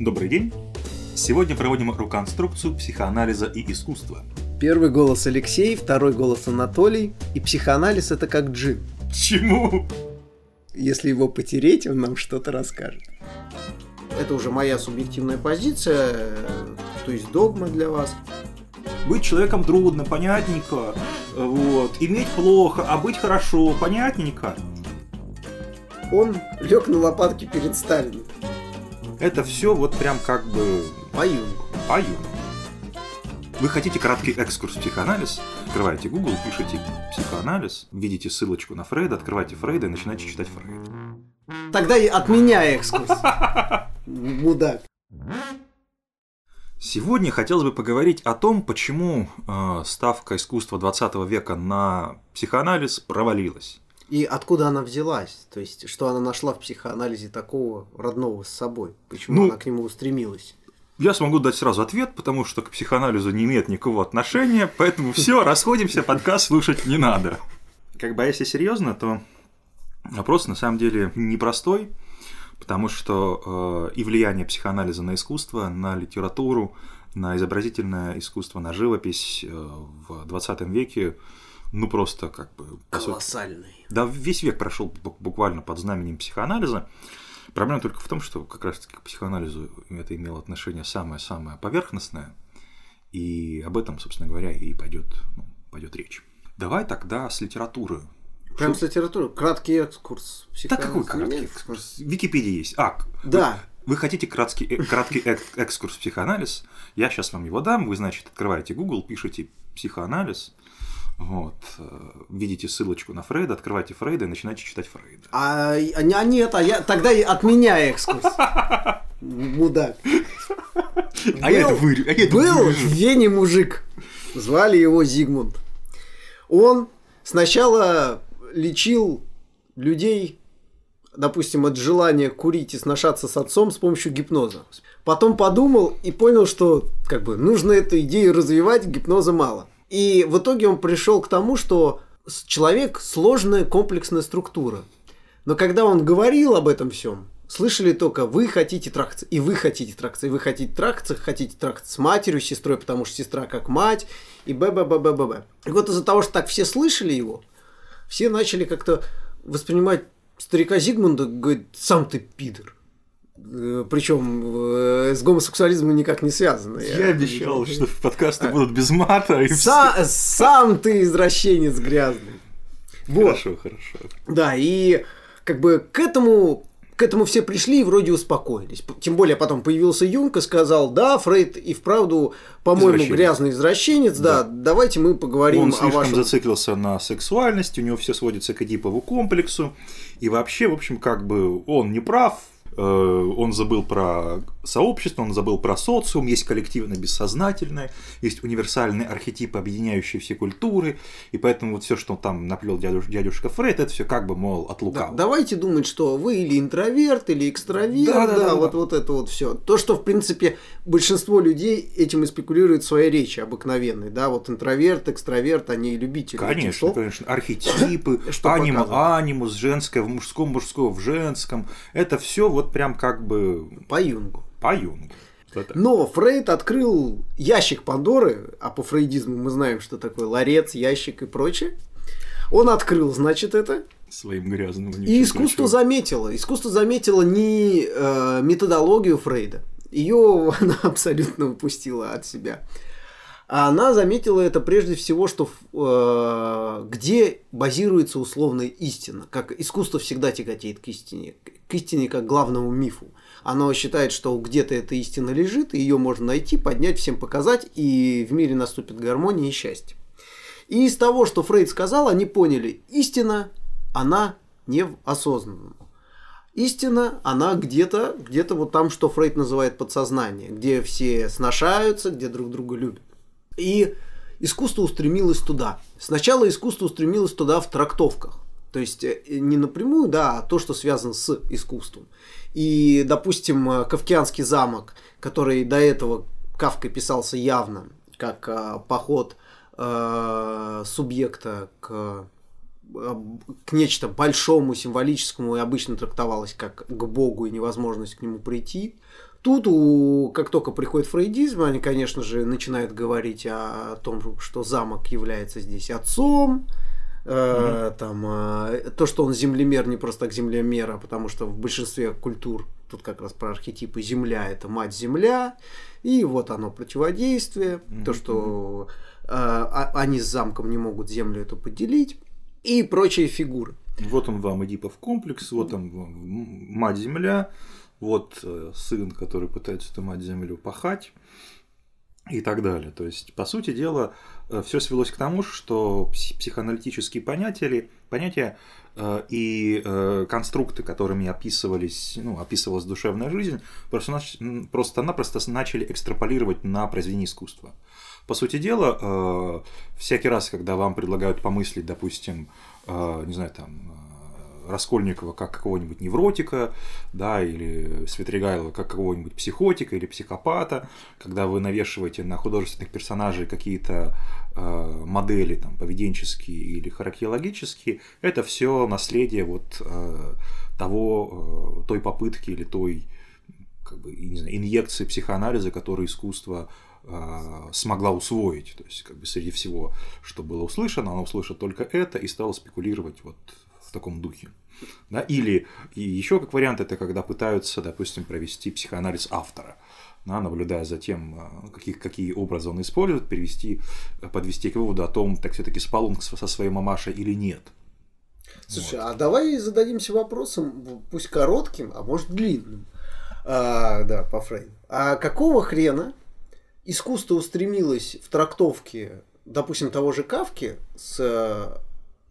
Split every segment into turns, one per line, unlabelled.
Добрый день. Сегодня проводим руконструкцию психоанализа и искусства.
Первый голос Алексей, второй голос Анатолий. И психоанализ это как джин.
Чему?
Если его потереть, он нам что-то расскажет. Это уже моя субъективная позиция, то есть догма для вас.
Быть человеком трудно, понятненько. Вот. Иметь плохо, а быть хорошо, понятненько.
Он лег на лопатки перед Сталиным.
Это все вот прям как бы
По Юнгу.
по Юнгу. Вы хотите краткий экскурс в психоанализ? Открываете Google, пишите психоанализ, видите ссылочку на Фрейда, открывайте Фрейда и начинаете читать Фрейда.
Тогда и от меня экскурс. Мудак.
Сегодня хотелось бы поговорить о том, почему э, ставка искусства 20 века на психоанализ провалилась.
И откуда она взялась? То есть, что она нашла в психоанализе такого родного с собой? Почему
Ну,
она к нему устремилась?
Я смогу дать сразу ответ, потому что к психоанализу не имеет никакого отношения, поэтому все, расходимся, подкаст слушать не надо. Как бы а если серьезно, то вопрос на самом деле непростой, потому что э, и влияние психоанализа на искусство, на литературу, на изобразительное искусство, на живопись э, в 20 веке, ну просто как бы...
Колоссальный.
Да, весь век прошел буквально под знаменем психоанализа. Проблема только в том, что как раз-таки к психоанализу это имело отношение самое-самое поверхностное, и об этом, собственно говоря, и пойдет, ну, пойдет речь. Давай тогда с литературы.
Прям
Что-
с литературы. Краткий экскурс.
Да какой краткий экскурс? Википедия есть. А,
Да.
Вы, вы хотите краткий, э, краткий эк- экскурс в психоанализ? Я сейчас вам его дам. Вы, значит, открываете Google, пишите психоанализ, вот, э, видите ссылочку на Фрейда, открывайте Фрейда и начинаете читать Фрейда.
А, а а нет, а я тогда и от меня экскурс. Мудак.
А я это
Был-
вырежу. а это
Был в
вырежу.
Вене мужик. Звали его Зигмунд. Он сначала лечил людей, допустим, от желания курить и сношаться с отцом с помощью гипноза. Потом подумал и понял, что как бы нужно эту идею развивать, гипноза мало. И в итоге он пришел к тому, что человек сложная комплексная структура. Но когда он говорил об этом всем, слышали только вы хотите трахаться, и вы хотите трахаться, и вы хотите трахаться, хотите трахаться с матерью, с сестрой, потому что сестра как мать, и б б б б б б И вот из-за того, что так все слышали его, все начали как-то воспринимать старика Зигмунда, говорит, сам ты пидор. Причем с гомосексуализмом никак не связано.
Я обещал, что подкасты будут без мата. И
Са- сам ты извращенец грязный. Вот.
Хорошо, хорошо.
Да, и как бы к этому к этому все пришли и вроде успокоились. Тем более потом появился Юнг и сказал, да, Фрейд и вправду, по-моему,
Извращенец.
грязный извращенец, да, давайте мы поговорим
Он
о
слишком
вашем...
зациклился на сексуальности, у него все сводится к Эдипову комплексу. И вообще, в общем, как бы он не прав, э, он забыл про сообщество, он забыл про социум, есть коллективное бессознательное, есть универсальные архетипы, объединяющие все культуры, и поэтому вот все, что там наплел дядюш- дядюшка Фрейд, это все как бы, мол, от
Да,
лукавого.
давайте думать, что вы или интроверт, или экстраверт,
Да,
да,
да, да, да.
вот, вот это вот все. То, что, в принципе, большинство людей этим и спекулирует в своей речи обыкновенной, да, вот интроверт, экстраверт, они любители.
Конечно,
слов.
конечно. Архетипы,
Что
анима,
показывает?
анимус, женское в мужском, мужское в женском. Это все вот прям как бы
По Юнгу.
по Юнгу. Вот.
Но Фрейд открыл ящик Пандоры, а по фрейдизму мы знаем, что такое ларец, ящик и прочее. Он открыл, значит, это.
Своим грязным
И искусство
ключом.
заметило. Искусство заметило не э, методологию Фрейда. Ее она абсолютно упустила от себя. А она заметила это прежде всего, что э, где базируется условная истина. Как искусство всегда тяготеет к истине. К истине как главному мифу. Оно считает, что где-то эта истина лежит, и ее можно найти, поднять, всем показать, и в мире наступит гармония и счастье. И из того, что Фрейд сказал, они поняли, истина, она не в осознанном. Истина, она где-то, где-то вот там, что Фрейд называет подсознание, где все сношаются, где друг друга любят. И искусство устремилось туда. Сначала искусство устремилось туда в трактовках. То есть э, не напрямую, да, а то, что связано с искусством. И, допустим, э, Кавкианский замок, который до этого Кавкой писался явно, как э, поход субъекта к к нечто большому, символическому и обычно трактовалось как к Богу и невозможность к нему прийти, Тут, у, как только приходит фрейдизм, они, конечно же, начинают говорить о том, что замок является здесь отцом, mm-hmm. там, э, то, что он землемер, не просто так землемер, а потому что в большинстве культур, тут как раз про архетипы, земля – это мать-земля, и вот оно противодействие, mm-hmm. то, что э, они с замком не могут землю эту поделить, и прочие фигуры.
Вот он вам Эдипов комплекс, вот он мать-земля, вот э, сын, который пытается эту мать-землю пахать и так далее. То есть, по сути дела, э, все свелось к тому, что психоаналитические понятия, понятия э, и конструкты, которыми описывались, ну, описывалась душевная жизнь, просто-напросто начали экстраполировать на произведение искусства. По сути дела, всякий раз, когда вам предлагают помыслить, допустим, не знаю, там, Раскольникова как какого-нибудь невротика, да, или Светригайлова как какого-нибудь психотика или психопата, когда вы навешиваете на художественных персонажей какие-то э, модели там, поведенческие или характерологические, это все наследие вот э, того, э, той попытки или той как бы, не знаю, инъекции психоанализа, которую искусство э, смогла усвоить. То есть, как бы среди всего, что было услышано, она услышала только это и стала спекулировать вот таком духе. Да? Или еще как вариант это когда пытаются, допустим, провести психоанализ автора, да, наблюдая за тем, э, какие, какие образы он использует, перевести, э, подвести к выводу о том, так все-таки спал он со своей мамашей или нет.
Слушай, вот. а давай зададимся вопросом, пусть коротким, а может длинным. А, да, по Фрейду. А какого хрена искусство устремилось в трактовке, допустим, того же Кавки с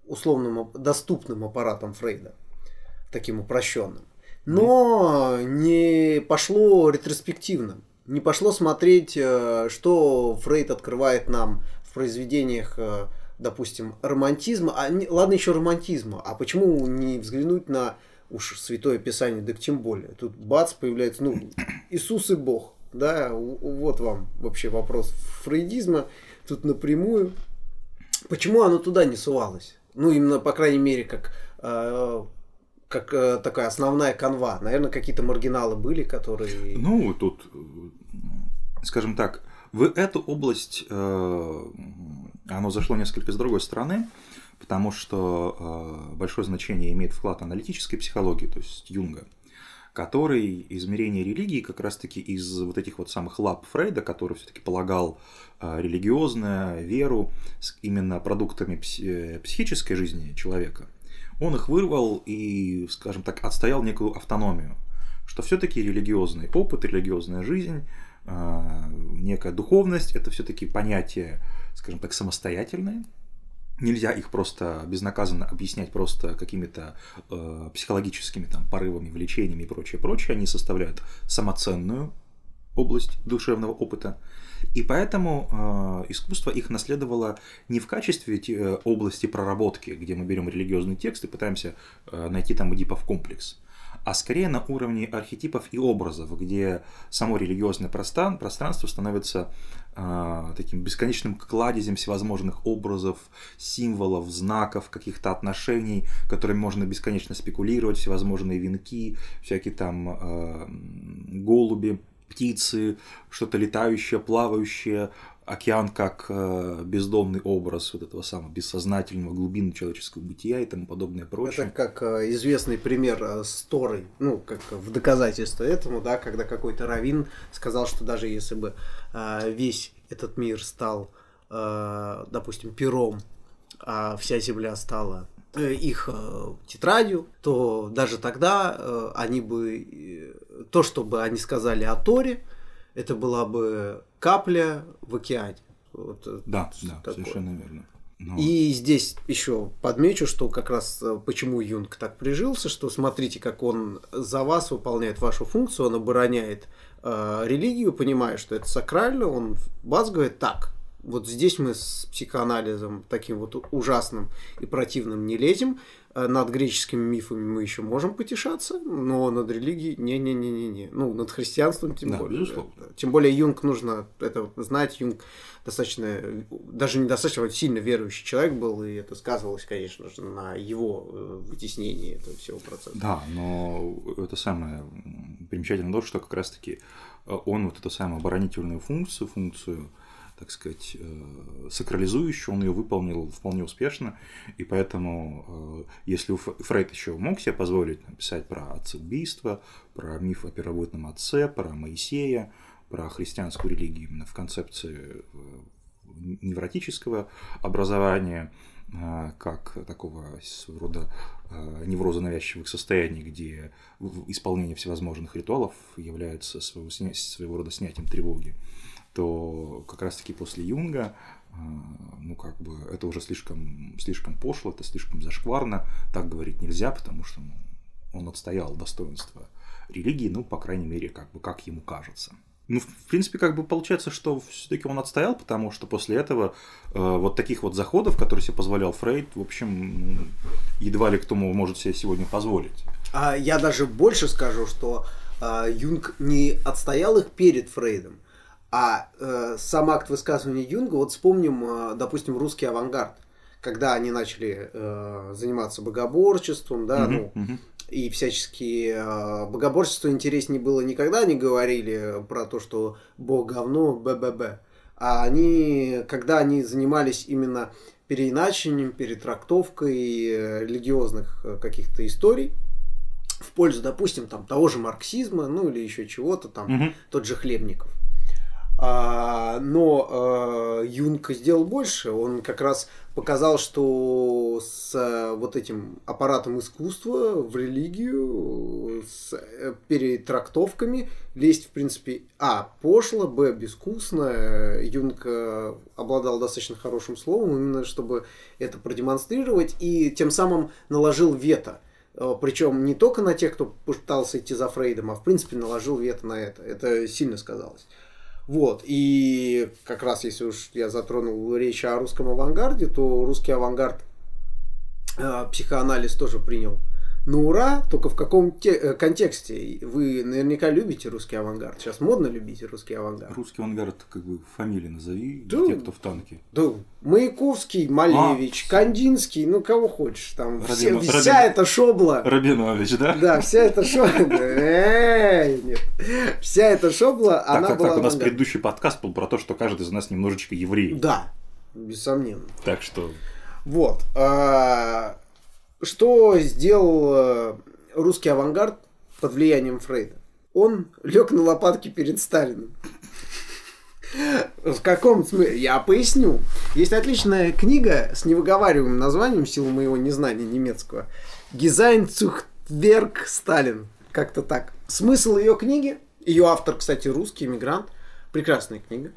условным доступным аппаратом Фрейда, таким упрощенным. Но не пошло ретроспективно, не пошло смотреть, э, что Фрейд открывает нам в произведениях, э, допустим, романтизма, а не, ладно еще романтизма, а почему не взглянуть на уж Святое Писание, да тем более. Тут бац, появляется, ну, Иисус и Бог, да, вот вам вообще вопрос фрейдизма, тут напрямую. Почему оно туда не сувалось? Ну, именно, по крайней мере, как, э, как э, такая основная канва. Наверное, какие-то маргиналы были, которые...
Ну, тут, скажем так, в эту область э, оно зашло несколько с другой стороны, потому что э, большое значение имеет вклад аналитической психологии, то есть Юнга который измерение религии как раз-таки из вот этих вот самых лап Фрейда, который все-таки полагал а, религиозную веру именно продуктами э, психической жизни человека, он их вырвал и, скажем так, отстоял некую автономию, что все-таки религиозный опыт, религиозная жизнь, а, некая духовность, это все-таки понятие, скажем так, самостоятельное, Нельзя их просто безнаказанно объяснять просто какими-то э, психологическими там, порывами, влечениями и прочее, прочее. Они составляют самоценную область душевного опыта. И поэтому э, искусство их наследовало не в качестве э, области проработки, где мы берем религиозный текст и пытаемся э, найти там Эдипов комплекс, а скорее на уровне архетипов и образов, где само религиозное пространство, становится таким бесконечным кладезем всевозможных образов, символов, знаков, каких-то отношений, которыми можно бесконечно спекулировать, всевозможные венки, всякие там э, голуби, птицы, что-то летающее, плавающее, океан как э, бездомный образ вот этого самого бессознательного глубины человеческого бытия и тому подобное прочее.
Это как э, известный пример э, с Торой, ну, как в доказательство этому, да, когда какой-то раввин сказал, что даже если бы весь этот мир стал, допустим, пером, а вся земля стала их тетрадью, то даже тогда они бы, то, что бы они сказали о Торе, это была бы капля в океане.
Вот да, да, такое. совершенно верно.
Но... И здесь еще подмечу, что как раз э, почему Юнг так прижился, что смотрите, как он за вас выполняет вашу функцию, он обороняет э, религию, понимая, что это сакрально, он вас говорит так. Вот здесь мы с психоанализом таким вот ужасным и противным не лезем. Э, над греческими мифами мы еще можем потешаться, но над религией не-не-не-не-не. Ну, над христианством тем
да,
более.
Безусловно.
Тем более Юнг нужно это знать. Юнг достаточно, даже недостаточно сильно верующий человек был, и это сказывалось, конечно же, на его э, вытеснении этого всего процесса.
Да, но это самое примечательно то, что как раз-таки он вот эту самую оборонительную функцию, функцию так сказать, э, сакрализующую, он ее выполнил вполне успешно, и поэтому, э, если Фрейд еще мог себе позволить написать про отцеубийство, про миф о первобытном отце, про Моисея, про христианскую религию именно в концепции э, невротического образования, как такого рода невроза навязчивых состояний, где исполнение всевозможных ритуалов является своего, своего рода снятием тревоги то как раз-таки после Юнга а, ну, как бы, это уже слишком, слишком пошло, это слишком зашкварно, так говорить нельзя, потому что ну, он отстоял достоинство религии, ну, по крайней мере, как бы, как ему кажется. Ну, в принципе, как бы получается, что все-таки он отстоял, потому что после этого э, вот таких вот заходов, которые себе позволял Фрейд, в общем, ну, едва ли кто может себе сегодня позволить.
А я даже больше скажу, что э, Юнг не отстоял их перед Фрейдом, а э, сам акт высказывания Юнга, вот вспомним, э, допустим, русский авангард, когда они начали э, заниматься богоборчеством, да, uh-huh, ну, uh-huh. и всячески э, богоборчество интереснее было никогда не говорили про то, что Бог говно, б-б-б. А они, когда они занимались именно переиначением, перетрактовкой э, религиозных э, каких-то историй, в пользу, допустим, там того же марксизма, ну или еще чего-то там, угу. тот же Хлебников. А, но э, Юнг сделал больше. Он как раз показал, что с э, вот этим аппаратом искусства в религию, с э, перетрактовками лезть, в принципе, а, пошло, б, безвкусно. Юнг обладал достаточно хорошим словом, именно чтобы это продемонстрировать, и тем самым наложил вето. Причем не только на тех, кто пытался идти за Фрейдом, а в принципе наложил вето на это. Это сильно сказалось. Вот, и как раз если уж я затронул речь о русском авангарде, то русский авангард э, психоанализ тоже принял ну ура, только в каком те- э, контексте? Вы наверняка любите русский авангард. Сейчас модно любить русский авангард.
Русский авангард, как бы фамилии назови, да, те, кто в танке.
Да, Маяковский, Малевич, а, Кандинский, ну кого хочешь. Там Рабин, все, Рабин, вся эта шобла.
Рабинович, да?
Да, вся эта шобла. нет. Вся эта шобла, она
была так, у нас предыдущий подкаст был про то, что каждый из нас немножечко еврей.
Да, бессомненно.
Так что...
Вот. А, что сделал э, русский авангард под влиянием Фрейда? Он лег на лопатки перед Сталиным. В каком смысле? Я поясню. Есть отличная книга с невыговариваемым названием, в силу моего незнания немецкого. Гизайн Цухтверк Сталин. Как-то так. Смысл ее книги, ее автор, кстати, русский иммигрант, прекрасная книга.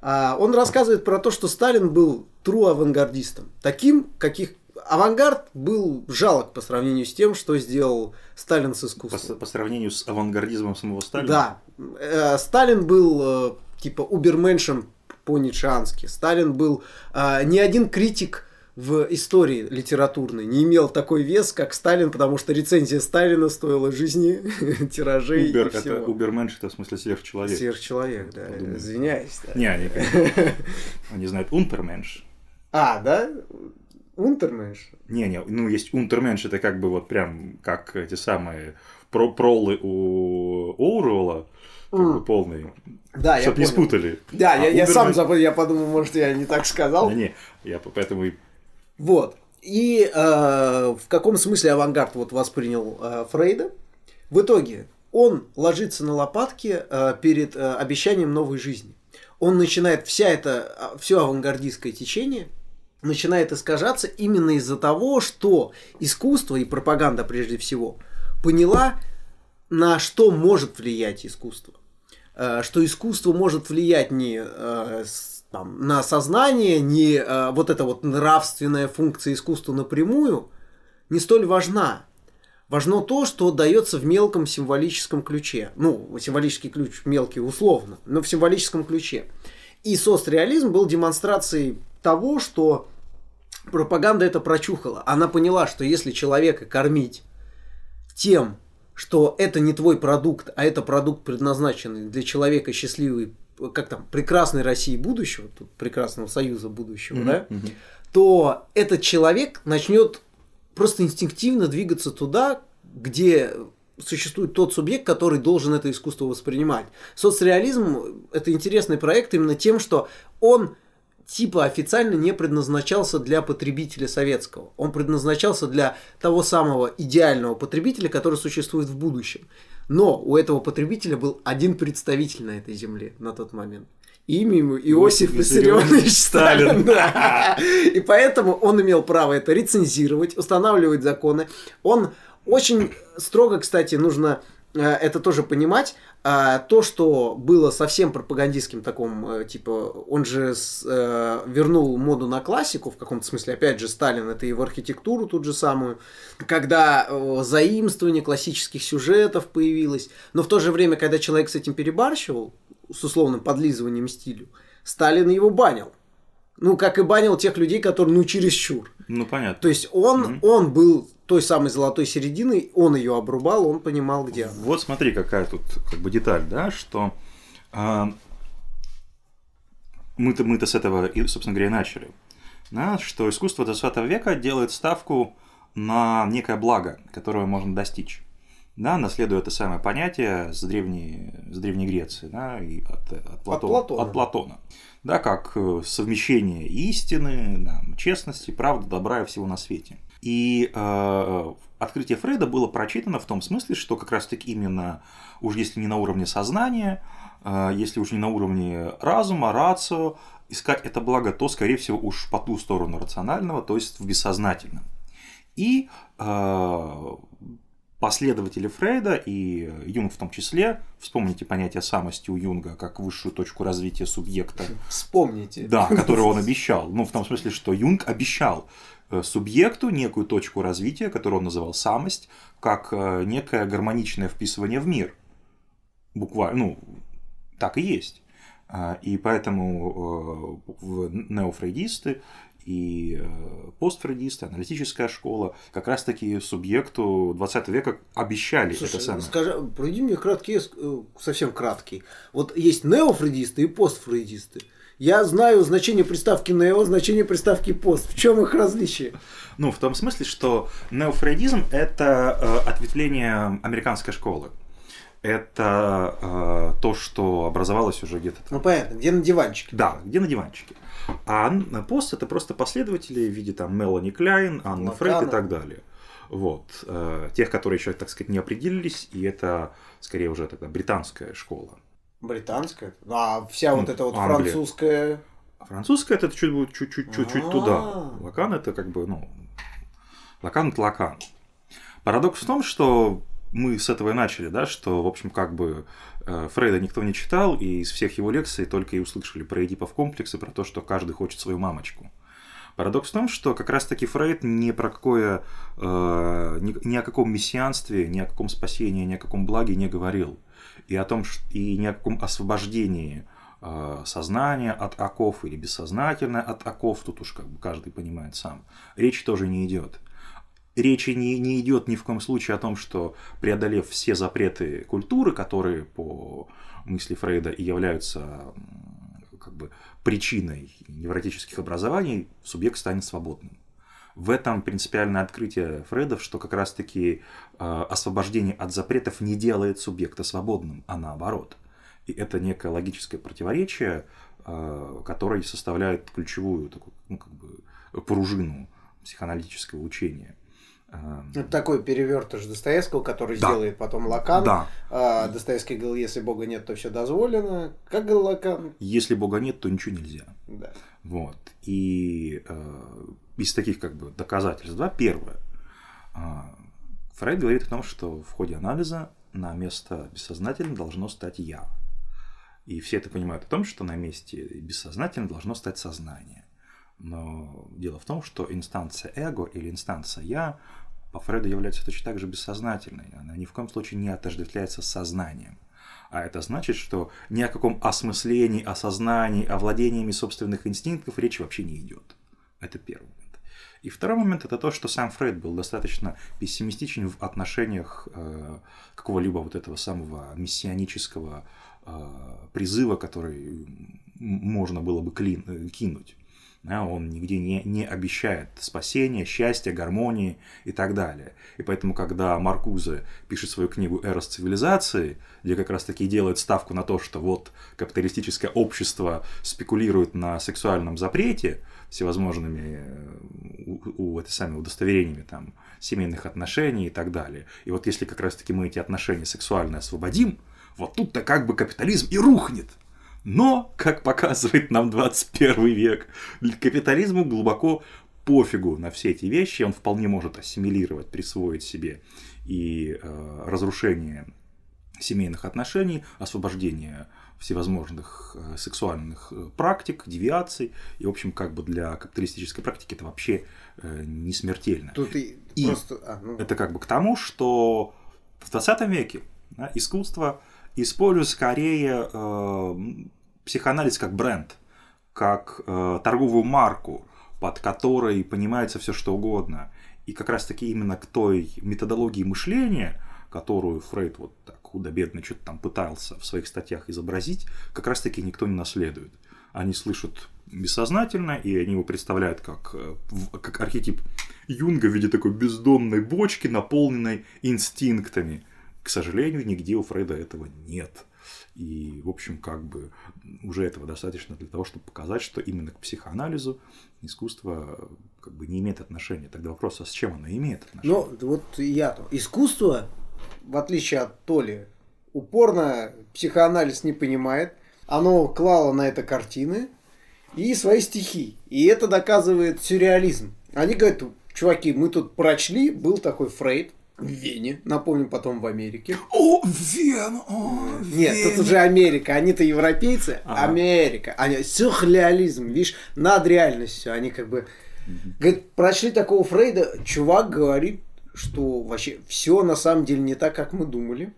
А, он рассказывает про то, что Сталин был тру авангардистом, таким, каких авангард был жалок по сравнению с тем, что сделал Сталин с искусством.
По, по сравнению с авангардизмом самого Сталина?
Да. Э, Сталин был э, типа уберменшем по-ницшански. Сталин был э, не один критик в истории литературной не имел такой вес, как Сталин, потому что рецензия Сталина стоила жизни, тиражей
Убер, и всего. Это уберменш, это в смысле сверхчеловек.
Сверхчеловек, да. Подумай. Извиняюсь. Да.
Не, они, они знают унтерменш.
А, да? Унтерменш?
Не, не, ну есть унтерменш, это как бы вот прям как эти самые про пролы у Оуруэлла, как mm. бы полный.
Да,
Чтоб
я
не понял. спутали.
Да, а я, я сам забыл, я подумал, может, я не так сказал.
Не, не, я поэтому и...
Вот. И э, в каком смысле авангард вот воспринял э, Фрейда? В итоге он ложится на лопатки э, перед э, обещанием новой жизни. Он начинает вся это, а, все авангардистское течение начинает искажаться именно из-за того, что искусство и пропаганда прежде всего поняла, на что может влиять искусство. Э, что искусство может влиять не э, там, на сознание, не э, вот эта вот нравственная функция искусства напрямую не столь важна. Важно то, что дается в мелком символическом ключе. Ну, символический ключ мелкий условно, но в символическом ключе. И соцреализм был демонстрацией того, что пропаганда это прочухала. Она поняла, что если человека кормить тем, что это не твой продукт, а это продукт, предназначенный для человека счастливой, как там, прекрасной России будущего, тут прекрасного союза будущего, mm-hmm. да, mm-hmm. то этот человек начнет просто инстинктивно двигаться туда, где существует тот субъект, который должен это искусство воспринимать. Соцреализм – это интересный проект именно тем, что он типа официально не предназначался для потребителя советского. Он предназначался для того самого идеального потребителя, который существует в будущем. Но у этого потребителя был один представитель на этой земле на тот момент. Имя ему Иосиф Виссарионович Сталин. Да. И поэтому он имел право это рецензировать, устанавливать законы. Он очень строго, кстати, нужно э, это тоже понимать. А то, что было совсем пропагандистским таком, э, типа, он же с, э, вернул моду на классику, в каком-то смысле, опять же, Сталин, это в архитектуру тут же самую, когда э, заимствование классических сюжетов появилось, но в то же время, когда человек с этим перебарщивал, с условным подлизыванием стилю, Сталин его банил. Ну, как и банил тех людей, которые, ну, чересчур.
Ну, понятно.
То есть он, mm он был той самой золотой середины, он ее обрубал, он понимал, где.
Вот смотри, какая тут как бы деталь, да, что а, мы-то, мы-то с этого, и, собственно говоря, и начали. Да, что искусство 20 века делает ставку на некое благо, которое можно достичь. Да, наследуя это самое понятие с древней, с древней Греции, да, и от, от, Платона, от Платона. От Платона. Да, как э, совмещение истины, да, честности, правды, добра и всего на свете. И э, открытие Фрейда было прочитано в том смысле, что как раз-таки именно, уж если не на уровне сознания, э, если уж не на уровне разума, рацио, искать это благо, то, скорее всего, уж по ту сторону рационального, то есть в бессознательном. И э, последователи Фрейда и Юнг в том числе, вспомните понятие самости у Юнга как высшую точку развития субъекта.
Вспомните.
Да, которую он обещал. Ну, в том смысле, что Юнг обещал Э, субъекту некую точку развития, которую он называл самость, как э, некое гармоничное вписывание в мир. Буквально, ну, так и есть. А, и поэтому э, неофрейдисты и постфрейдисты, аналитическая школа, как раз-таки субъекту 20 века обещали
Слушай,
это самое.
Скажи, проведи мне краткий, совсем краткий. Вот есть неофрейдисты и постфрейдисты. Я знаю значение приставки neo, значение приставки post. В чем их различие?
Ну, в том смысле, что неофрейдизм – это э, ответвление американской школы. Это э, то, что образовалось уже где-то
там. Ну, понятно, где на диванчике.
Да, где на диванчике. А пост это просто последователи в виде там Мелани Кляйн, Анны Фрейд и так далее. Вот. Э, тех, которые еще, так сказать, не определились, и это скорее уже тогда британская школа.
Британская? А вся вот ну, эта вот Англия. французская...
Французская это чуть будет чуть-чуть чуть-чуть туда. Лакан это как бы, ну, Лакан это Лакан. Парадокс в том, что мы с этого и начали, да, что, в общем, как бы э, Фрейда никто не читал, и из всех его лекций только и услышали про Эдипов комплексы, про то, что каждый хочет свою мамочку. Парадокс в том, что как раз-таки Фрейд ни про какое, э, ни, ни о каком мессианстве, ни о каком спасении, ни о каком благе не говорил и о том, что, и ни о каком освобождении э, сознания от оков или бессознательное от оков, тут уж как бы каждый понимает сам, речь тоже не идет. Речи не, не идет ни в коем случае о том, что преодолев все запреты культуры, которые по мысли Фрейда и являются как бы причиной невротических образований, субъект станет свободным. В этом принципиальное открытие Фрейдов, что как раз-таки э, освобождение от запретов не делает субъекта свободным, а наоборот. И это некое логическое противоречие, э, которое составляет ключевую такую, ну, как бы, пружину психоаналитического учения.
Это такой перевертыш Достоевского, который да. сделает потом Лакан.
Да.
А, Достоевский говорил, если Бога нет, то все дозволено. Как говорил Лакан?
Если Бога нет, то ничего нельзя.
Да.
Вот. И э, из таких как бы доказательств, да, первое. А, Фрейд говорит о том, что в ходе анализа на место бессознательного должно стать «я». И все это понимают о том, что на месте бессознательного должно стать сознание. Но дело в том, что инстанция эго или инстанция «я» по Фрейду является точно так же бессознательной. Она ни в коем случае не отождествляется с сознанием. А это значит, что ни о каком осмыслении, осознании, овладениями собственных инстинктов речи вообще не идет. Это первый момент. И второй момент это то, что сам Фрейд был достаточно пессимистичен в отношениях э, какого-либо вот этого самого мессианического э, призыва, который можно было бы клин, э, кинуть. Да, он нигде не, не обещает спасения, счастья, гармонии и так далее. И поэтому, когда Маркузе пишет свою книгу «Эрос цивилизации», где как раз-таки делает ставку на то, что вот капиталистическое общество спекулирует на сексуальном запрете всевозможными у, у этой самой удостоверениями там, семейных отношений и так далее. И вот если как раз-таки мы эти отношения сексуальные освободим, вот тут-то как бы капитализм и рухнет. Но, как показывает нам 21 век, капитализму глубоко пофигу на все эти вещи, он вполне может ассимилировать, присвоить себе и э, разрушение семейных отношений, освобождение всевозможных э, сексуальных э, практик, девиаций. И, в общем, как бы для капиталистической практики это вообще э, не смертельно.
Тут и,
и
просто... а, ну.
это как бы к тому, что в 20 веке да, искусство использует скорее э, психоанализ как бренд, как э, торговую марку, под которой понимается все что угодно. И как раз-таки именно к той методологии мышления, которую Фрейд вот так худо-бедно что-то там пытался в своих статьях изобразить, как раз-таки никто не наследует. Они слышат бессознательно, и они его представляют как, э, как архетип Юнга в виде такой бездонной бочки, наполненной инстинктами. К сожалению, нигде у Фрейда этого нет. И, в общем, как бы уже этого достаточно для того, чтобы показать, что именно к психоанализу искусство как бы не имеет отношения. Тогда вопрос, а с чем оно имеет отношение?
Ну, вот я то. Искусство, в отличие от Толи, упорно психоанализ не понимает. Оно клало на это картины и свои стихи. И это доказывает сюрреализм. Они говорят, чуваки, мы тут прочли, был такой Фрейд, в Вене, напомню, потом в Америке.
О, Вена! О,
Нет,
Вена.
тут уже Америка. Они-то европейцы,
Ага.
Америка. Они сюрреализм, видишь, над реальностью. Они как бы... Говорит, прочли такого Фрейда, чувак говорит, что вообще все на самом деле не так, как мы думали.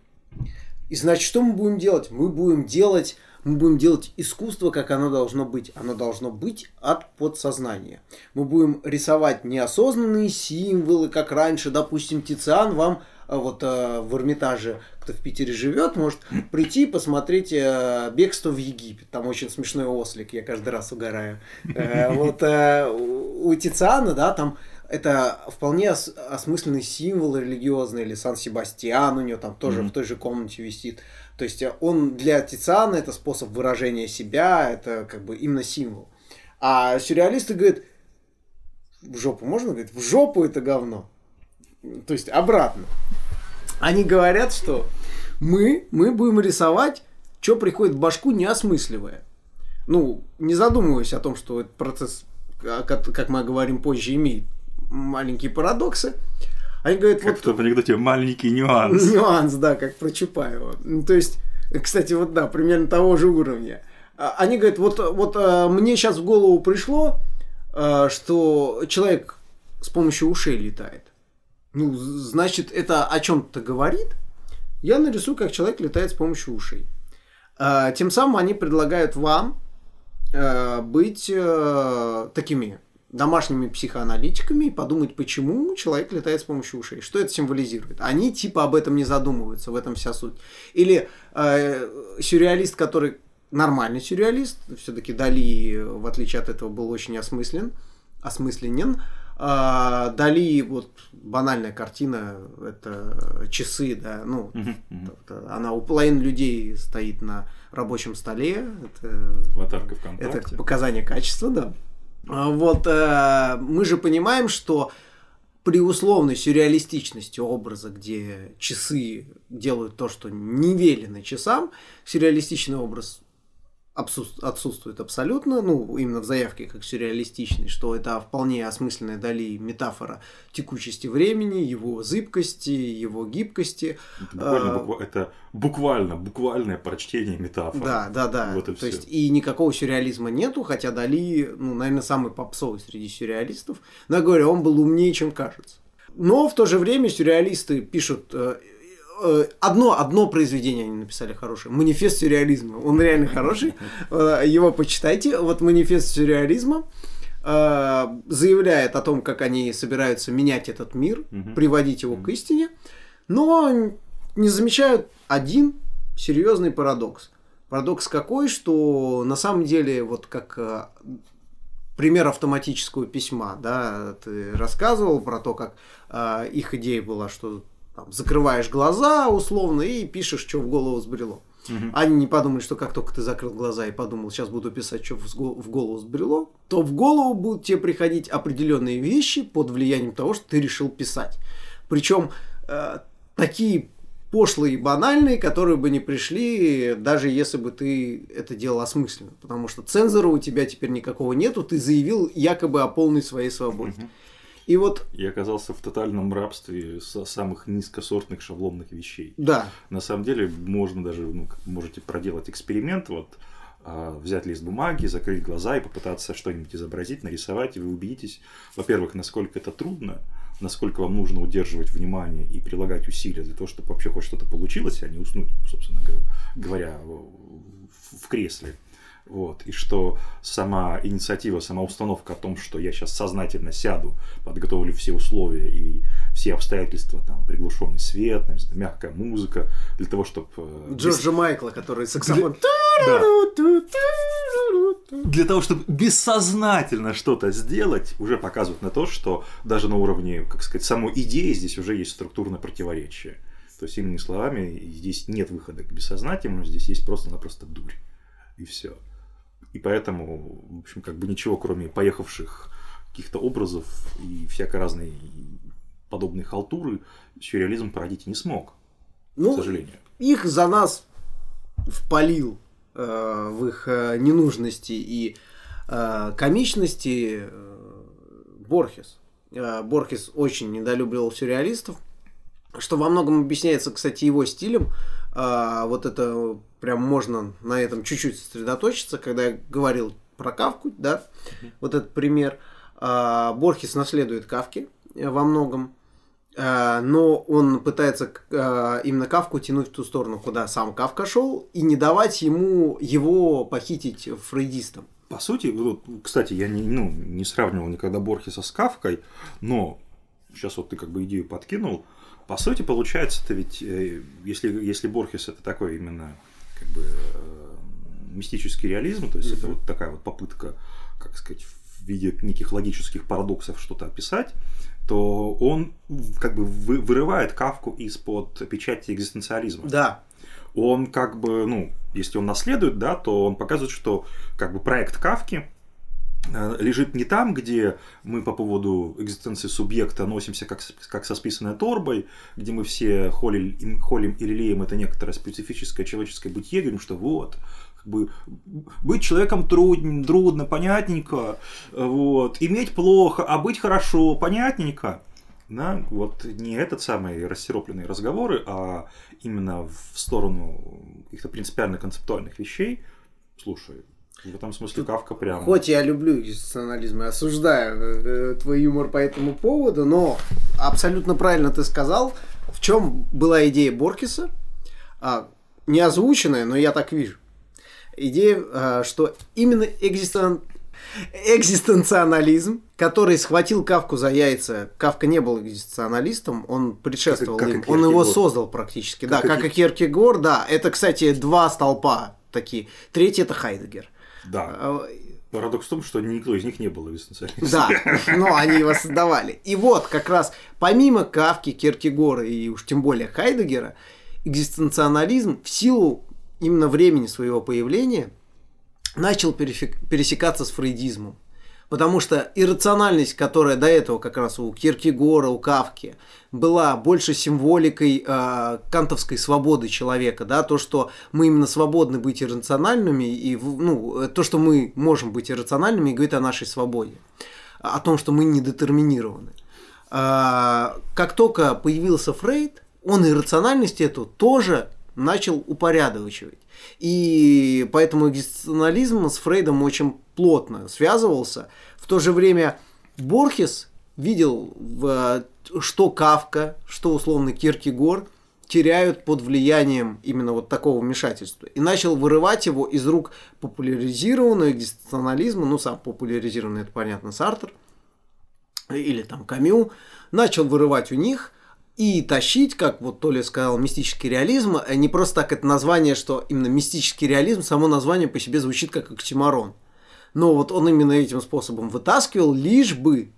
И значит, что мы будем делать? Мы будем делать, мы будем делать искусство, как оно должно быть. Оно должно быть от подсознания. Мы будем рисовать неосознанные символы, как раньше, допустим, Тициан вам а, вот э, в Эрмитаже, кто в Питере живет, может прийти посмотреть э, «Бегство в Египет». Там очень смешной ослик, я каждый раз угораю. Э, Вот э, у Тициана, да, там это вполне ос- осмысленный символ религиозный, или Сан-Себастьян у него там тоже
Мгм.
в той же комнате висит. То есть э, он для Тициана это способ выражения себя, это как бы именно символ. А сюрреалисты говорят, в жопу можно говорить? В жопу это говно. То есть обратно. Они говорят, что мы, мы будем рисовать, что приходит в башку, не осмысливая. Ну, не задумываясь о том, что этот процесс, как мы говорим позже, имеет маленькие парадоксы. Они говорят,
Как
вот
в анекдоте маленький нюанс.
Нюанс, да, как про Чапаева. Ну, То есть, кстати, вот да, примерно того же уровня. А, Они говорят, вот, вот а, мне сейчас в голову пришло, а, что человек с помощью ушей летает. Ну, значит, это о чем-то говорит. Я нарисую, как человек летает с помощью ушей. А, Тем самым они предлагают вам быть э, такими домашними психоаналитиками и подумать, почему человек летает с помощью ушей. Что это символизирует? Они типа об этом не задумываются, в этом вся суть. Или э, сюрреалист, который нормальный сюрреалист, все-таки Дали, в отличие от этого, был очень осмыслен, осмысленен. А, Дали, вот банальная картина, это часы, да, ну, это- она у половины людей стоит на рабочем столе, это
Аватарка
это
ВКонтакте.
показание качества, да. А Вот э, мы же понимаем, что при условной сюрреалистичности образа, где часы делают то, что не велено часам, сюрреалистичный образ отсутствует абсолютно, ну, именно в заявке как сюрреалистичный, что это вполне осмысленная Дали метафора текучести времени, его зыбкости, его гибкости.
Это буквально,
А,
буква- это буквально, буквальное прочтение метафор.
Да, да, да.
Вот и
То
всё.
есть и никакого сюрреализма нету, хотя Дали, ну, наверное, самый попсовый среди сюрреалистов. Но я говорю, он был умнее, чем кажется. Но в то же время сюрреалисты пишут э, одно, одно произведение они написали хорошее. Манифест сюрреализма. Он реально хороший. Э, Его почитайте. Вот манифест сюрреализма э, заявляет о том, как они собираются менять этот мир, приводить его к истине, но не замечают один серьезный парадокс. Парадокс какой, что на самом деле, вот как э, пример автоматического письма, да, ты рассказывал про то, как э, их идея была, что там, закрываешь глаза условно и пишешь, что в голову сбрело. Угу. Они не подумали, что как только ты закрыл глаза и подумал, сейчас буду писать, что в голову сбрело, то в голову будут тебе приходить определенные вещи под влиянием того, что ты решил писать. Причем э, такие пошлые и банальные, которые бы не пришли, даже если бы ты это делал осмысленно. Потому что цензора у тебя теперь никакого нету, ты заявил якобы о полной своей свободе. Угу.
И вот... Я оказался в тотальном рабстве самых низкосортных шаблонных вещей.
Да.
На самом деле можно даже, ну, можете проделать эксперимент, вот а, взять лист бумаги, закрыть глаза и попытаться что-нибудь изобразить, нарисовать, и вы убедитесь, во-первых, насколько это трудно, насколько вам нужно удерживать внимание и прилагать усилия для того, чтобы вообще хоть что-то получилось, а не уснуть, собственно говоря, в кресле. Вот, и что сама инициатива, сама установка о том, что я сейчас сознательно сяду, подготовлю все условия и все обстоятельства, там, приглушенный свет, мягкая музыка, для того, чтобы...
Э, Джорджа Майкла, который саксофон...
Для того, чтобы бессознательно что-то сделать, уже показывает на то, что даже на уровне, как сказать, самой идеи здесь уже есть структурное противоречие. То есть, иными словами, здесь нет выхода к бессознательному, здесь есть просто-напросто дурь. И все. И поэтому, в общем, как бы ничего, кроме поехавших каких-то образов и всякой разной подобной халтуры, сюрреализм породить не смог, ну, к сожалению.
Их за нас впалил э, в их э, ненужности и э, комичности э, Борхес. Э, Борхес очень недолюбливал сюрреалистов, что во многом объясняется, кстати, его стилем. Э, вот это прям можно на этом чуть-чуть сосредоточиться, когда я говорил про Кавку, да, mm-hmm. вот этот пример. А, Борхес наследует Кавки э, во многом, а, но он пытается а, именно Кавку тянуть в ту сторону, куда сам Кавка шел, и не давать ему его похитить фрейдистам.
По сути, вот, кстати, я не, ну, не сравнивал никогда Борхеса с Кавкой, но сейчас вот ты как бы идею подкинул. По сути, получается, это ведь, э, если, если Борхес это такой именно как бы э, мистический реализм, то есть mm-hmm. это вот такая вот попытка, как сказать, в виде неких логических парадоксов что-то описать, то он как бы вырывает Кавку из-под печати экзистенциализма.
Да.
Он как бы, ну, если он наследует, да, то он показывает, что как бы проект Кавки лежит не там, где мы по поводу экзистенции субъекта носимся как, как со списанной торбой, где мы все холим, холим и лелеем это некоторое специфическое человеческое бытие, говорим, что вот, как бы, быть человеком трудно, трудно, понятненько, вот, иметь плохо, а быть хорошо, понятненько. Да, вот не этот самый рассеропленные разговоры, а именно в сторону каких-то принципиально концептуальных вещей. Слушай, в этом смысле Тут, Кавка прям...
Хоть я люблю экзистенциализм и осуждаю э, твой юмор по этому поводу, но абсолютно правильно ты сказал, в чем была идея Боркиса, а, не озвученная, но я так вижу. Идея, а, что именно экзистен... экзистенциализм, который схватил Кавку за яйца, Кавка не был экзистенциалистом, он предшествовал как, как им, он его создал практически, как да, как и Киркегор, да, это, кстати, два столпа такие. Третий это Хайдегер.
Да. А, Парадокс в том, что никто из них не был экзистенциалистом.
Да, но они его создавали. И вот как раз помимо Кавки, Киркегора и уж тем более Хайдегера, экзистенциализм в силу именно времени своего появления начал пересекаться с фрейдизмом. Потому что иррациональность, которая до этого как раз у Киркегора, у Кавки, была больше символикой э, кантовской свободы человека, да, то, что мы именно свободны быть иррациональными, и ну, то, что мы можем быть иррациональными, говорит о нашей свободе, о том, что мы не детерминированы. Э, как только появился Фрейд, он иррациональность эту тоже начал упорядочивать. И поэтому экзистенциализм с Фрейдом очень плотно связывался. В то же время Борхес видел, что Кавка, что условно Киркегор теряют под влиянием именно вот такого вмешательства. И начал вырывать его из рук популяризированного экзистенциализма, ну сам популяризированный, это понятно, Сартер, или там Камю, начал вырывать у них – и тащить, как вот Толя сказал, мистический реализм, а не просто так это название, что именно мистический реализм, само название по себе звучит как оксимарон. Но вот он именно этим способом вытаскивал, лишь бы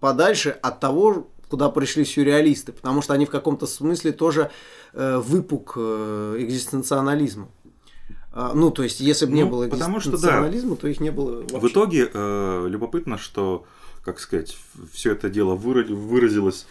подальше от того, куда пришли сюрреалисты, потому что они в каком-то смысле тоже э, выпук э, экзистенционализма. А, ну, то есть, если бы ну, не было
потому что, да,
то их не было
вообще. В итоге э, любопытно, что, как сказать, все это дело выразилось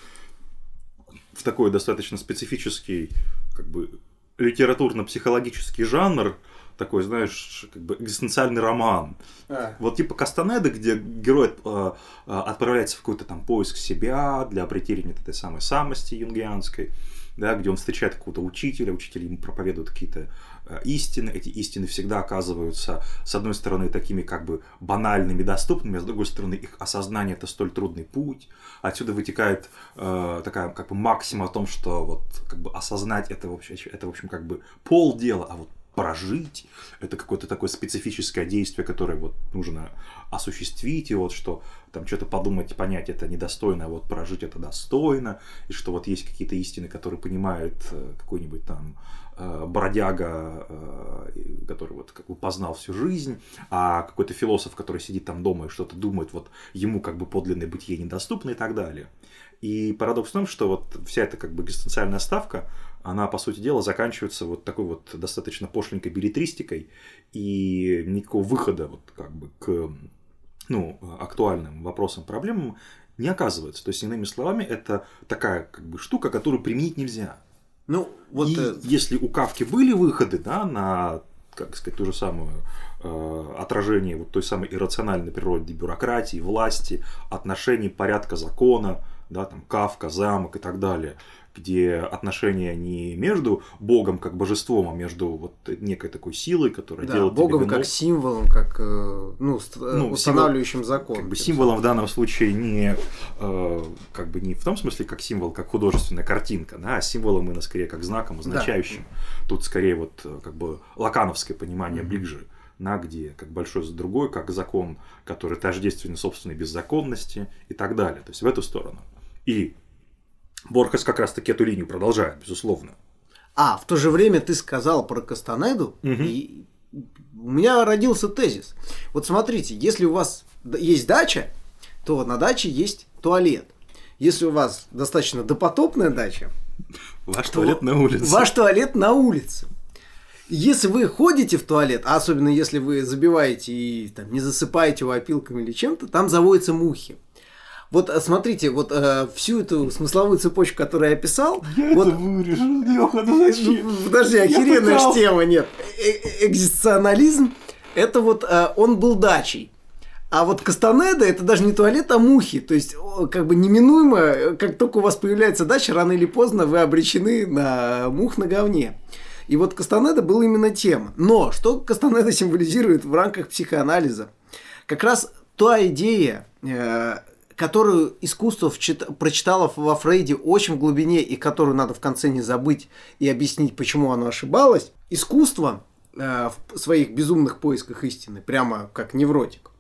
в такой достаточно специфический, как бы, литературно-психологический жанр, такой, знаешь, как бы экзистенциальный роман. А. Вот типа Кастанеда, где герой э, э, отправляется в какой-то там поиск себя для обретения этой самой самости юнгианской, да, где он встречает какого-то учителя, учитель ему проповедует какие-то э, истины, эти истины всегда оказываются, с одной стороны, такими как бы банальными, доступными, а с другой стороны, их осознание это столь трудный путь. Отсюда вытекает э, такая как бы максима о том, что вот как бы осознать это вообще, это в общем как бы полдела, а вот прожить, это какое-то такое специфическое действие, которое вот нужно осуществить, и вот что там что-то подумать, понять это недостойно, а вот прожить это достойно, и что вот есть какие-то истины, которые понимает э, какой-нибудь там э, бродяга, э, который вот как бы познал всю жизнь, а какой-то философ, который сидит там дома и что-то думает, вот ему как бы подлинное бытие недоступно и так далее. И парадокс в том, что вот вся эта как бы экзистенциальная ставка, она, по сути дела, заканчивается вот такой вот достаточно пошленькой билетристикой, и никакого выхода вот как бы к ну, актуальным вопросам, проблемам не оказывается. То есть, иными словами, это такая как бы штука, которую применить нельзя. Ну, вот и это... если у Кавки были выходы да, на как сказать, ту же самую э, отражение вот той самой иррациональной природы бюрократии, власти, отношений, порядка закона, да, там Кавка, замок и так далее, где отношения не между Богом как божеством, а между вот некой такой силой, которая да, делает
Богом как символом, как э, ну, ну, устанавливающим символ, закон.
Как бы символом в данном случае не э, как бы не в том смысле как символ, как художественная картинка, да, а символом именно скорее как знаком, означающим. Да. Тут скорее вот э, как бы лакановское понимание mm-hmm. ближе на где, как большой за другой, как закон, который тождественен собственной беззаконности и так далее. То есть в эту сторону. И Борхес как раз-таки эту линию продолжает, безусловно.
А, в то же время ты сказал про Кастанеду, угу. и у меня родился тезис. Вот смотрите, если у вас есть дача, то на даче есть туалет. Если у вас достаточно допотопная дача,
ваш туалет на улице.
Ваш туалет на улице. Если вы ходите в туалет, а особенно если вы забиваете и там, не засыпаете его опилками или чем-то, там заводятся мухи. Вот э, смотрите, вот э, всю эту смысловую цепочку, которую я описал.
Я
вот,
это вырежу, Леха, ну зачем?
Ну, подожди, охеренная ж тема, нет. Э, э экзистенциализм, это вот э, он был дачей. А вот Кастанеда это даже не туалет, а мухи. То есть, как бы неминуемо, как только у вас появляется дача, рано или поздно вы обречены на мух на говне. И вот Кастанеда был именно тем. Но что Кастанеда символизирует в рамках психоанализа? Как раз та идея, которую искусство вчит... прочитало во Фрейде очень в глубине и которую надо в конце не забыть и объяснить, почему оно ошибалось. Искусство э, в своих безумных поисках истины, прямо как невротик,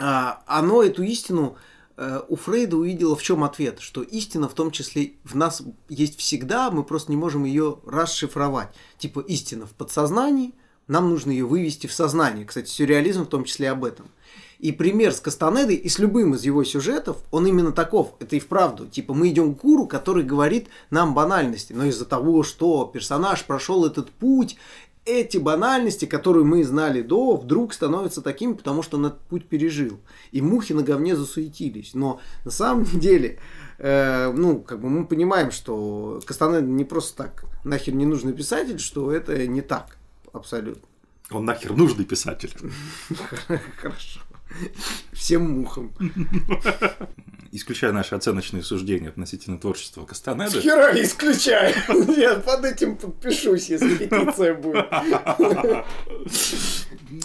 э, оно эту истину э, у Фрейда увидело в чем ответ, что истина в том числе в нас есть всегда, мы просто не можем ее расшифровать. Типа истина в подсознании, нам нужно ее вывести в сознание. Кстати, сюрреализм в том числе об этом – и пример с Кастанедой и с любым из его сюжетов, он именно таков. Это и вправду. Типа мы идем к гуру, который говорит нам банальности. Но из-за того, что персонаж прошел этот путь, эти банальности, которые мы знали до, вдруг становятся такими, потому что он этот путь пережил. И мухи на говне засуетились. Но на самом деле, э, ну, как бы мы понимаем, что Кастанеда не просто так нахер не нужный писатель, что это не так абсолютно.
Он нахер нужный писатель.
Хорошо. Всем мухам.
Исключая наши оценочные суждения относительно творчества Кастанеды.
Хера исключаю. Я под этим подпишусь, если петиция будет.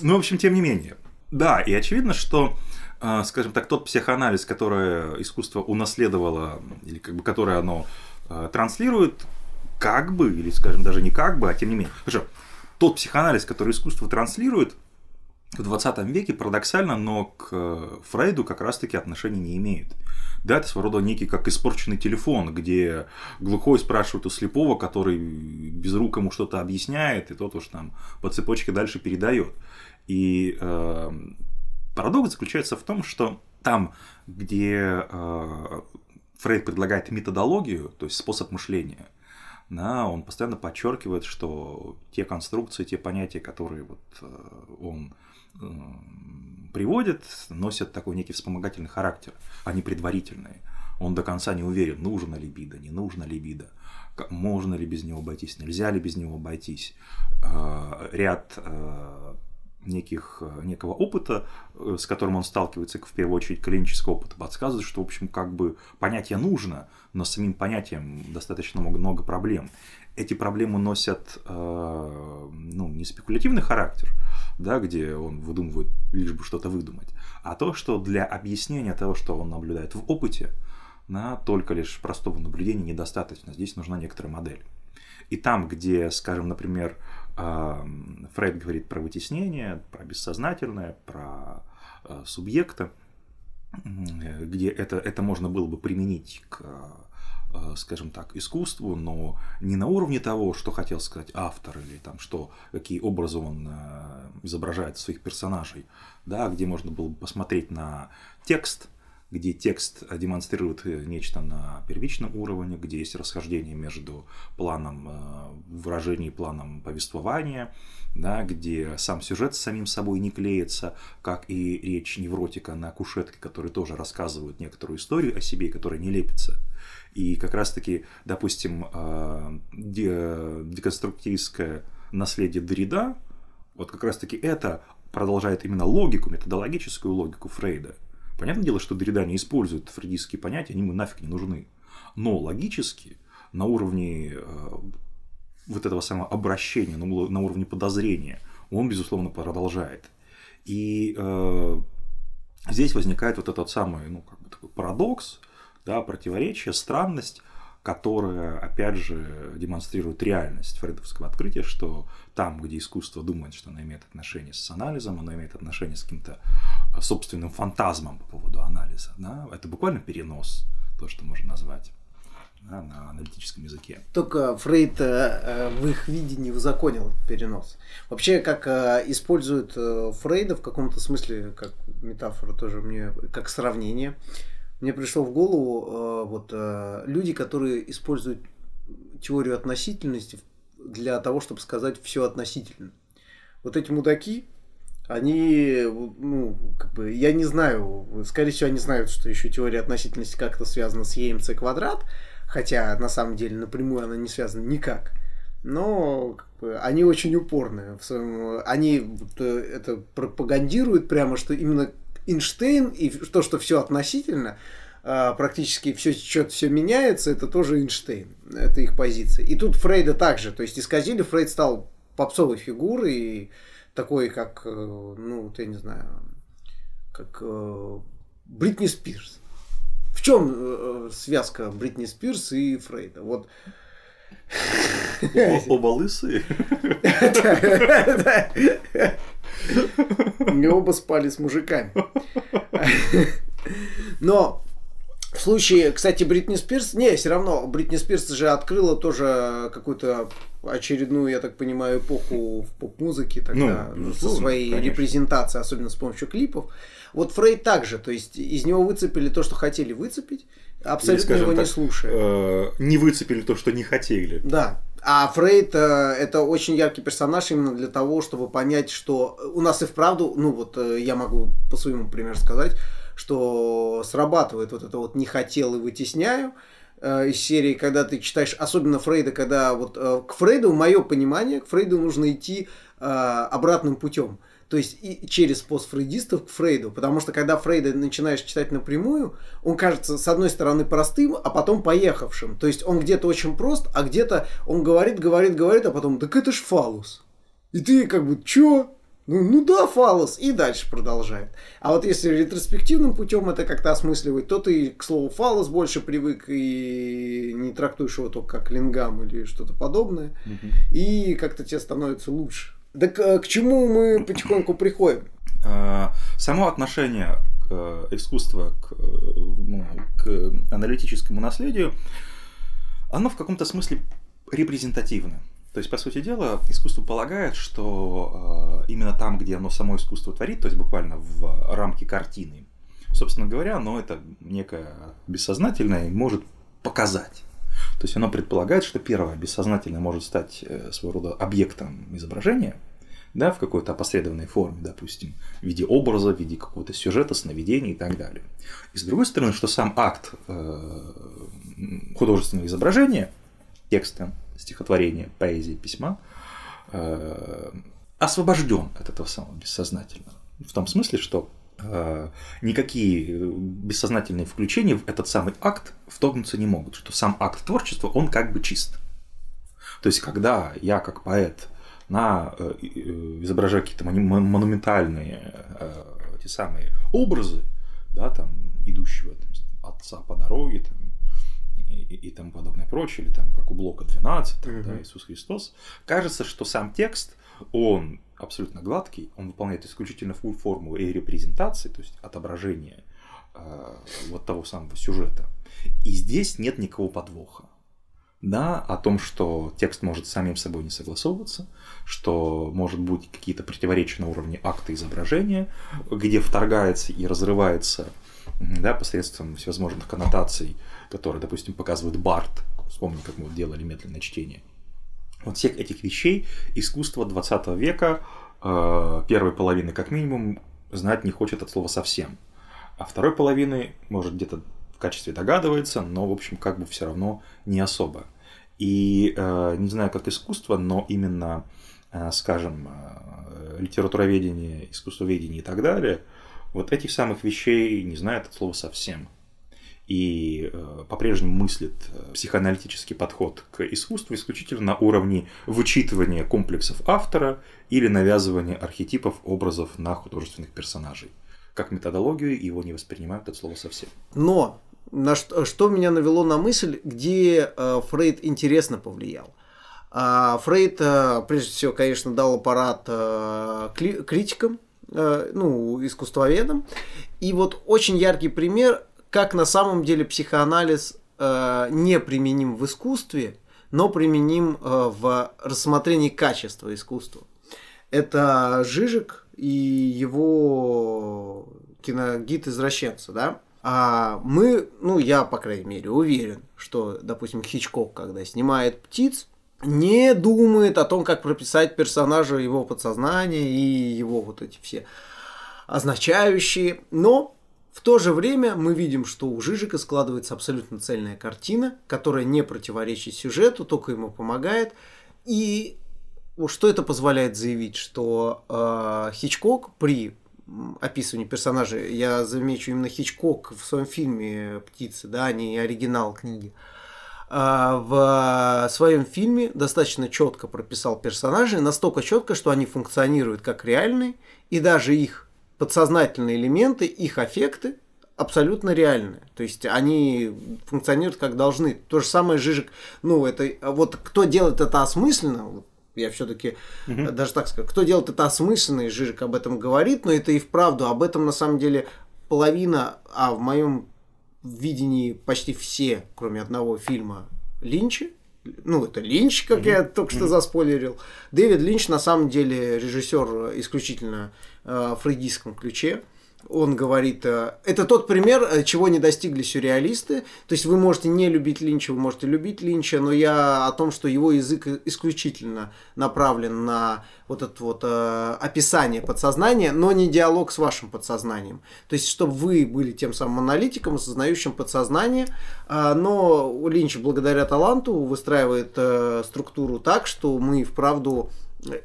Ну, в общем, тем не менее. Да, и очевидно, что а, скажем так, тот психоанализ, который искусство унаследовало, или как бы которое оно а, транслирует, как бы, или скажем даже не как бы, а тем не менее. Хорошо, тот психоанализ, который искусство транслирует, в 20 веке парадоксально, но к э, Фрейду как раз-таки отношения не имеет. Да, это своего рода некий как испорченный телефон, где глухой спрашивает у слепого, который без рук ему что-то объясняет, и тот уж там по цепочке дальше передает. И э, Парадокс заключается в том, что там, где э, Фрейд предлагает методологию, то есть способ мышления, да, он постоянно подчеркивает, что те конструкции, те понятия, которые вот э, он приводит, носят такой некий вспомогательный характер, они предварительные. Он до конца не уверен, нужно ли либидо, не нужно ли либидо, можно ли без него обойтись, нельзя ли без него обойтись. Э, ряд неких, некого опыта, с которым он сталкивается, в первую очередь клинического опыта, подсказывает, что, в общем, как бы понятие нужно, но с самим понятием достаточно много проблем. Эти проблемы носят э, ну, не спекулятивный характер, да, где он выдумывает лишь бы что-то выдумать, а то, что для объяснения того, что он наблюдает в опыте, да, только лишь простого наблюдения недостаточно. Здесь нужна некоторая модель. И там, где, скажем, например, Фрейд говорит про вытеснение, про бессознательное, про э, субъекта, где это, это можно было бы применить к э, скажем так, искусству, но не на уровне того, что хотел сказать автор, или там, что, какие образы он э, изображает своих персонажей, да, где можно было бы посмотреть на текст, где текст демонстрирует нечто на первичном уровне, где есть расхождение между планом э, выражения и планом повествования, да, где сам сюжет с самим собой не клеится, как и речь невротика на кушетке, который тоже рассказывает некоторую историю о себе, которая не лепится. И как раз-таки, допустим, э, деконструктивистское наследие Дрида, вот как раз-таки это продолжает именно логику, методологическую логику Фрейда – Понятное дело, что Дорида не использует фрейдистские понятия, они ему нафиг не нужны. Но логически, на уровне э, вот этого самого обращения, на уровне подозрения, он, безусловно, продолжает. И э, здесь возникает вот этот самый, ну, как бы такой парадокс, да, противоречие, странность, которая, опять же, демонстрирует реальность фрейдовского открытия, что там, где искусство думает, что оно имеет отношение с анализом, оно имеет отношение с каким-то а, собственным фантазмом по поводу анализа. Да? Это буквально перенос, то, что можно назвать да, на аналитическом языке.
Только Фрейд э, в их видении узаконил перенос. Вообще, как э, используют э, Фрейда в каком-то смысле, как метафора тоже мне, как сравнение, мне пришло в голову э, вот э, люди, которые используют теорию относительности для того, чтобы сказать все относительно. Вот эти мудаки, они, ну, как бы, я не знаю, скорее всего, они знают, что еще теория относительности как-то связана с ЕМЦ квадрат, хотя на самом деле напрямую она не связана никак. Но как бы, они очень упорные в своем, они э, это пропагандируют прямо, что именно Эйнштейн и то, что все относительно, а, практически все что-то все меняется, это тоже Эйнштейн. Это их позиция. И тут Фрейда также. То есть исказили, Фрейд стал попсовой фигурой, и такой, как, э, ну, вот я не знаю, как э, Бритни Спирс. В чем э, связка Бритни Спирс и Фрейда? Вот
Оба лысые?
И оба спали с мужиками. Но в случае, кстати, Бритни Спирс, не, все равно, Бритни Спирс же открыла тоже какую-то очередную, я так понимаю, эпоху в поп-музыке тогда, ну, со своей конечно. репрезентацией, особенно с помощью клипов. Вот Фрейд также, то есть из него выцепили то, что хотели выцепить, абсолютно Или, его так, не слушая.
Э, не выцепили то, что не хотели.
Да. А Фрейд э, это очень яркий персонаж именно для того, чтобы понять, что у нас и вправду, ну вот э, я могу по своему примеру сказать, что срабатывает вот это вот не хотел и вытесняю э, из серии, когда ты читаешь, особенно Фрейда, когда вот э, к Фрейду, мое понимание, к Фрейду нужно идти э, обратным путем. То есть и через постфрейдистов к Фрейду. Потому что когда Фрейда начинаешь читать напрямую, он кажется, с одной стороны, простым, а потом поехавшим. То есть он где-то очень прост, а где-то он говорит, говорит, говорит, а потом, так это ж фалус. И ты как бы, чё? Ну, ну да, фалос, и дальше продолжает. А вот если ретроспективным путем это как-то осмысливать, то ты к слову фалос больше привык и не трактуешь его только как лингам или что-то подобное, угу. и как-то тебе становится лучше. Да к, к чему мы потихоньку приходим?
А, само отношение к искусства к, ну, к аналитическому наследию, оно в каком-то смысле репрезентативно. То есть, по сути дела, искусство полагает, что э, именно там, где оно само искусство творит, то есть буквально в рамке картины, собственно говоря, оно это некое бессознательное может показать. То есть оно предполагает, что первое бессознательное может стать э, своего рода объектом изображения, да, в какой-то опосредованной форме, допустим, в виде образа, в виде какого-то сюжета, сновидения и так далее. И с другой стороны, что сам акт э, художественного изображения, текста, стихотворения, поэзии, письма, э, освобожден от этого самого бессознательного. В том смысле, что Э, никакие бессознательные включения в этот самый акт вторгнуться не могут, что сам акт творчества, он как бы чист. То есть, когда я как поэт на, э, изображаю какие-то монументальные э, те самые образы, да, там, идущего там, отца по дороге, там, и, и тому подобное прочее, или там, как у Блока 12, там, mm-hmm. да, Иисус Христос, кажется, что сам текст, он абсолютно гладкий, он выполняет исключительно форму и репрезентации, то есть отображение э, вот того самого сюжета. И здесь нет никакого подвоха. Да, о том, что текст может самим собой не согласовываться, что может быть какие-то противоречия на уровне акта изображения, где вторгается и разрывается да, посредством всевозможных коннотаций, которые, допустим, показывает Барт. Вспомни, как мы делали медленное чтение вот всех этих вещей искусство 20 века, э, первой половины как минимум, знать не хочет от слова совсем. А второй половины, может, где-то в качестве догадывается, но, в общем, как бы все равно не особо. И э, не знаю, как искусство, но именно, э, скажем, литературоведение, искусствоведение и так далее, вот этих самых вещей не знает от слова совсем и э, по-прежнему мыслит э, психоаналитический подход к искусству исключительно на уровне вычитывания комплексов автора или навязывания архетипов, образов на художественных персонажей. Как методологию его не воспринимают от слова совсем.
Но на что, что меня навело на мысль, где э, Фрейд интересно повлиял. А Фрейд, э, прежде всего, конечно, дал аппарат э, критикам, э, ну, искусствоведам. И вот очень яркий пример как на самом деле психоанализ э, не применим в искусстве, но применим э, в рассмотрении качества искусства. Это Жижик и его киногид извращенца, да? А мы, ну я, по крайней мере, уверен, что, допустим, Хичкок, когда снимает птиц, не думает о том, как прописать персонажа его подсознания и его вот эти все означающие, но в то же время мы видим, что у Жижика складывается абсолютно цельная картина, которая не противоречит сюжету, только ему помогает. И что это позволяет заявить, что э, Хичкок при описывании персонажа, я замечу именно Хичкок в своем фильме «Птицы», да, а не оригинал книги, а, в своем фильме достаточно четко прописал персонажей, настолько четко, что они функционируют как реальные, и даже их подсознательные элементы, их аффекты абсолютно реальны. То есть они функционируют как должны. То же самое Жижик, ну, это вот кто делает это осмысленно, я все-таки угу. даже так скажу, кто делает это осмысленно, и Жижик об этом говорит, но это и вправду, об этом на самом деле половина, а в моем видении почти все, кроме одного фильма Линча, ну, это Линч, как mm-hmm. я только что заспойлерил. Дэвид Линч на самом деле режиссер исключительно э, в фрейдистском ключе он говорит, э, это тот пример, э, чего не достигли сюрреалисты. То есть вы можете не любить Линча, вы можете любить Линча, но я о том, что его язык исключительно направлен на вот это вот э, описание подсознания, но не диалог с вашим подсознанием. То есть, чтобы вы были тем самым аналитиком, осознающим подсознание, э, но Линч благодаря таланту выстраивает э, структуру так, что мы вправду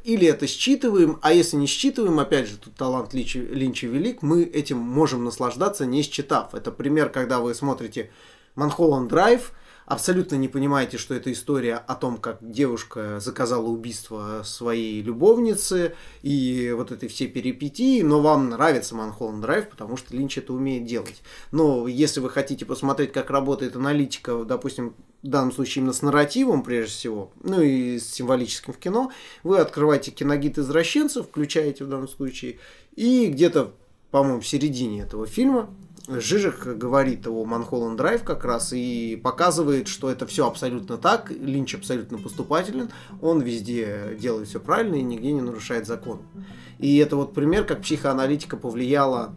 или это считываем, а если не считываем, опять же, тут талант Линча, Линча велик, мы этим можем наслаждаться, не считав. Это пример, когда вы смотрите Манхолланд Драйв, абсолютно не понимаете, что это история о том, как девушка заказала убийство своей любовницы и вот этой все перипетии, но вам нравится Манхолланд Драйв, потому что Линч это умеет делать. Но если вы хотите посмотреть, как работает аналитика, допустим, в данном случае именно с нарративом, прежде всего, ну и с символическим в кино, вы открываете киногид извращенцев, включаете в данном случае, и где-то, по-моему, в середине этого фильма Жижик говорит о Манхолланд Драйв как раз и показывает, что это все абсолютно так, Линч абсолютно поступателен, он везде делает все правильно и нигде не нарушает закон. И это вот пример, как психоаналитика повлияла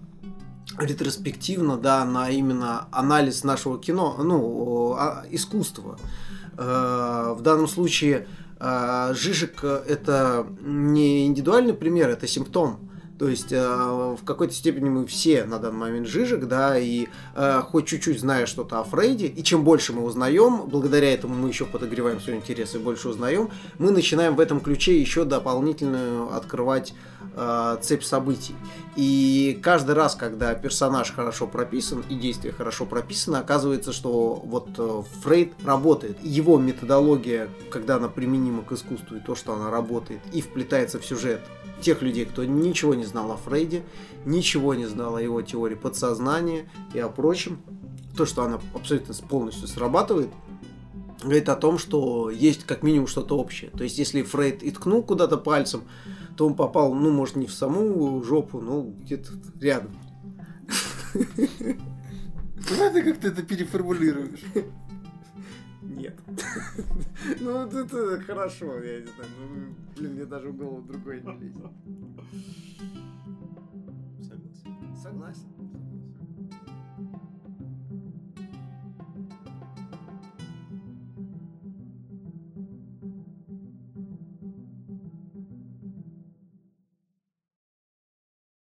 ретроспективно, да, на именно анализ нашего кино, ну, а, искусства. Э, в данном случае э, Жижик это не индивидуальный пример, это симптом. То есть э, в какой-то степени мы все на данный момент жижик, да, и э, хоть чуть-чуть зная что-то о Фрейде, и чем больше мы узнаем, благодаря этому мы еще подогреваем свой интерес и больше узнаем, мы начинаем в этом ключе еще дополнительную открывать э, цепь событий. И каждый раз, когда персонаж хорошо прописан и действие хорошо прописано, оказывается, что вот э, Фрейд работает. Его методология, когда она применима к искусству, и то, что она работает, и вплетается в сюжет тех людей, кто ничего не знал о Фрейде, ничего не знал о его теории подсознания и о прочем, то, что она абсолютно полностью срабатывает, говорит о том, что есть как минимум что-то общее. То есть, если Фрейд и ткнул куда-то пальцем, то он попал, ну, может, не в саму жопу, но где-то рядом.
Давай ты как-то это переформулируешь
нет. Ну, это хорошо, я не знаю. Ну, блин, мне даже в голову другой не лезет. Согласен. Согласен.